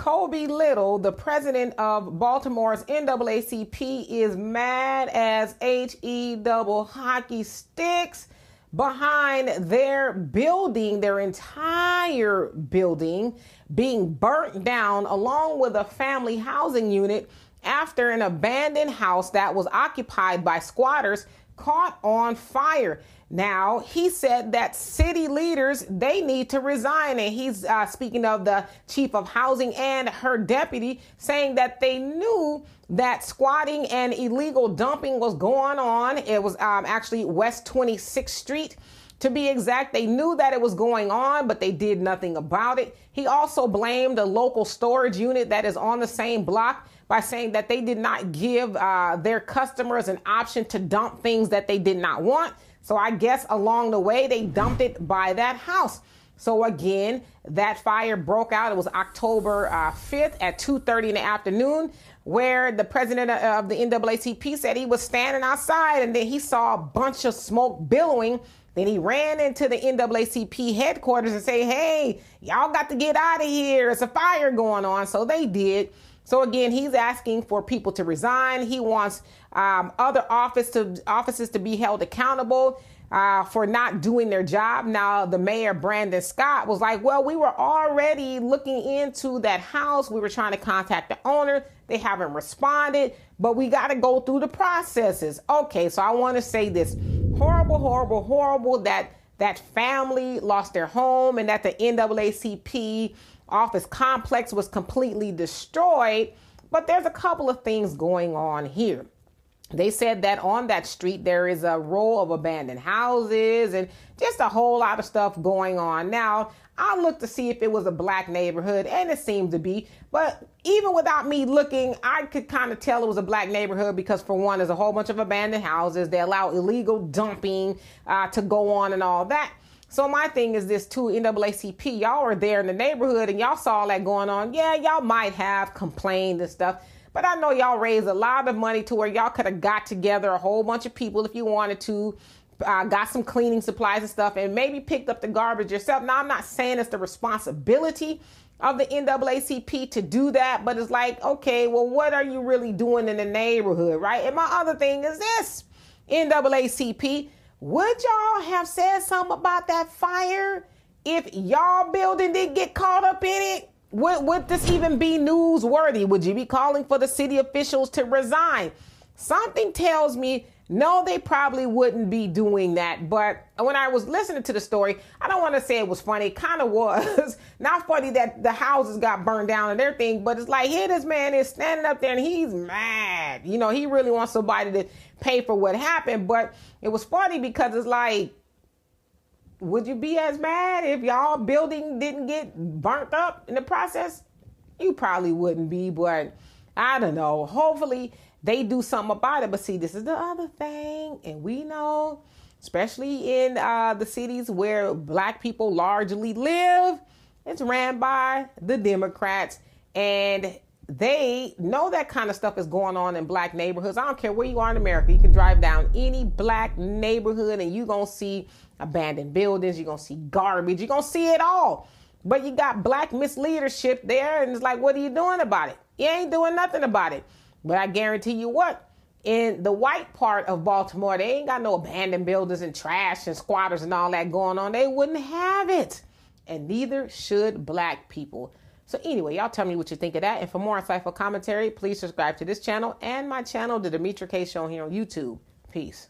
Kobi Little, the president of Baltimore's NAACP, is mad as HE double hockey sticks behind their building, their entire building being burnt down, along with a family housing unit after an abandoned house that was occupied by squatters caught on fire. Now, he said that city leaders, they need to resign. And he's uh, speaking of the chief of housing and her deputy, saying that they knew that squatting and illegal dumping was going on. It was um, actually West 26th Street. To be exact, they knew that it was going on, but they did nothing about it. He also blamed a local storage unit that is on the same block by saying that they did not give uh, their customers an option to dump things that they did not want. So I guess along the way, they dumped it by that house. So again, that fire broke out. It was October uh, 5th at 2:30 in the afternoon, where the president of the NAACP said he was standing outside and then he saw a bunch of smoke billowing. Then he ran into the NAACP headquarters and say, "Hey, y'all got to get out of here. It's a fire going on." So they did. So again, he's asking for people to resign. He wants um, other office to, offices to be held accountable uh, for not doing their job. Now, the mayor, Brandon Scott, was like, Well, we were already looking into that house. We were trying to contact the owner. They haven't responded, but we got to go through the processes. Okay, so I want to say this horrible, horrible, horrible that that family lost their home and that the NAACP office complex was completely destroyed. But there's a couple of things going on here. They said that on that street there is a row of abandoned houses and just a whole lot of stuff going on. Now, I looked to see if it was a black neighborhood, and it seemed to be. But even without me looking, I could kind of tell it was a black neighborhood because, for one, there's a whole bunch of abandoned houses. They allow illegal dumping uh, to go on and all that. So my thing is this too, NAACP, y'all are there in the neighborhood and y'all saw all that going on. Yeah, y'all might have complained and stuff, but I know y'all raised a lot of money to where y'all could have got together a whole bunch of people if you wanted to, uh, got some cleaning supplies and stuff, and maybe picked up the garbage yourself. Now I'm not saying it's the responsibility of the NAACP to do that, but it's like, okay, well, what are you really doing in the neighborhood, right? And my other thing is this, NAACP would y'all have said something about that fire if y'all building didn't get caught up in it? Would, would this even be newsworthy? Would you be calling for the city officials to resign? Something tells me no, they probably wouldn't be doing that. But when I was listening to the story, I don't want to say it was funny. It kind of was. Not funny that the houses got burned down and everything, but it's like here this man is standing up there and he's mad. You know, he really wants somebody to pay for what happened. But it was funny because it's like, would you be as mad if y'all building didn't get burnt up in the process? You probably wouldn't be, but I don't know. Hopefully they do something about it. But see, this is the other thing, and we know, especially in uh, the cities where black people largely live, it's ran by the Democrats, and they know that kind of stuff is going on in black neighborhoods. I don't care where you are in America. You can drive down any black neighborhood and you're going to see abandoned buildings. You're going to see garbage. You're going to see it all. But you got black misleadership there. And it's like, what are you doing about it? You ain't doing nothing about it. But I guarantee you what, in the white part of Baltimore, they ain't got no abandoned buildings and trash and squatters and all that going on. They wouldn't have it. And neither should black people. So anyway, y'all tell me what you think of that. And for more insightful commentary, please subscribe to this channel and my channel, The Demetra Kaye Show here on YouTube. Peace.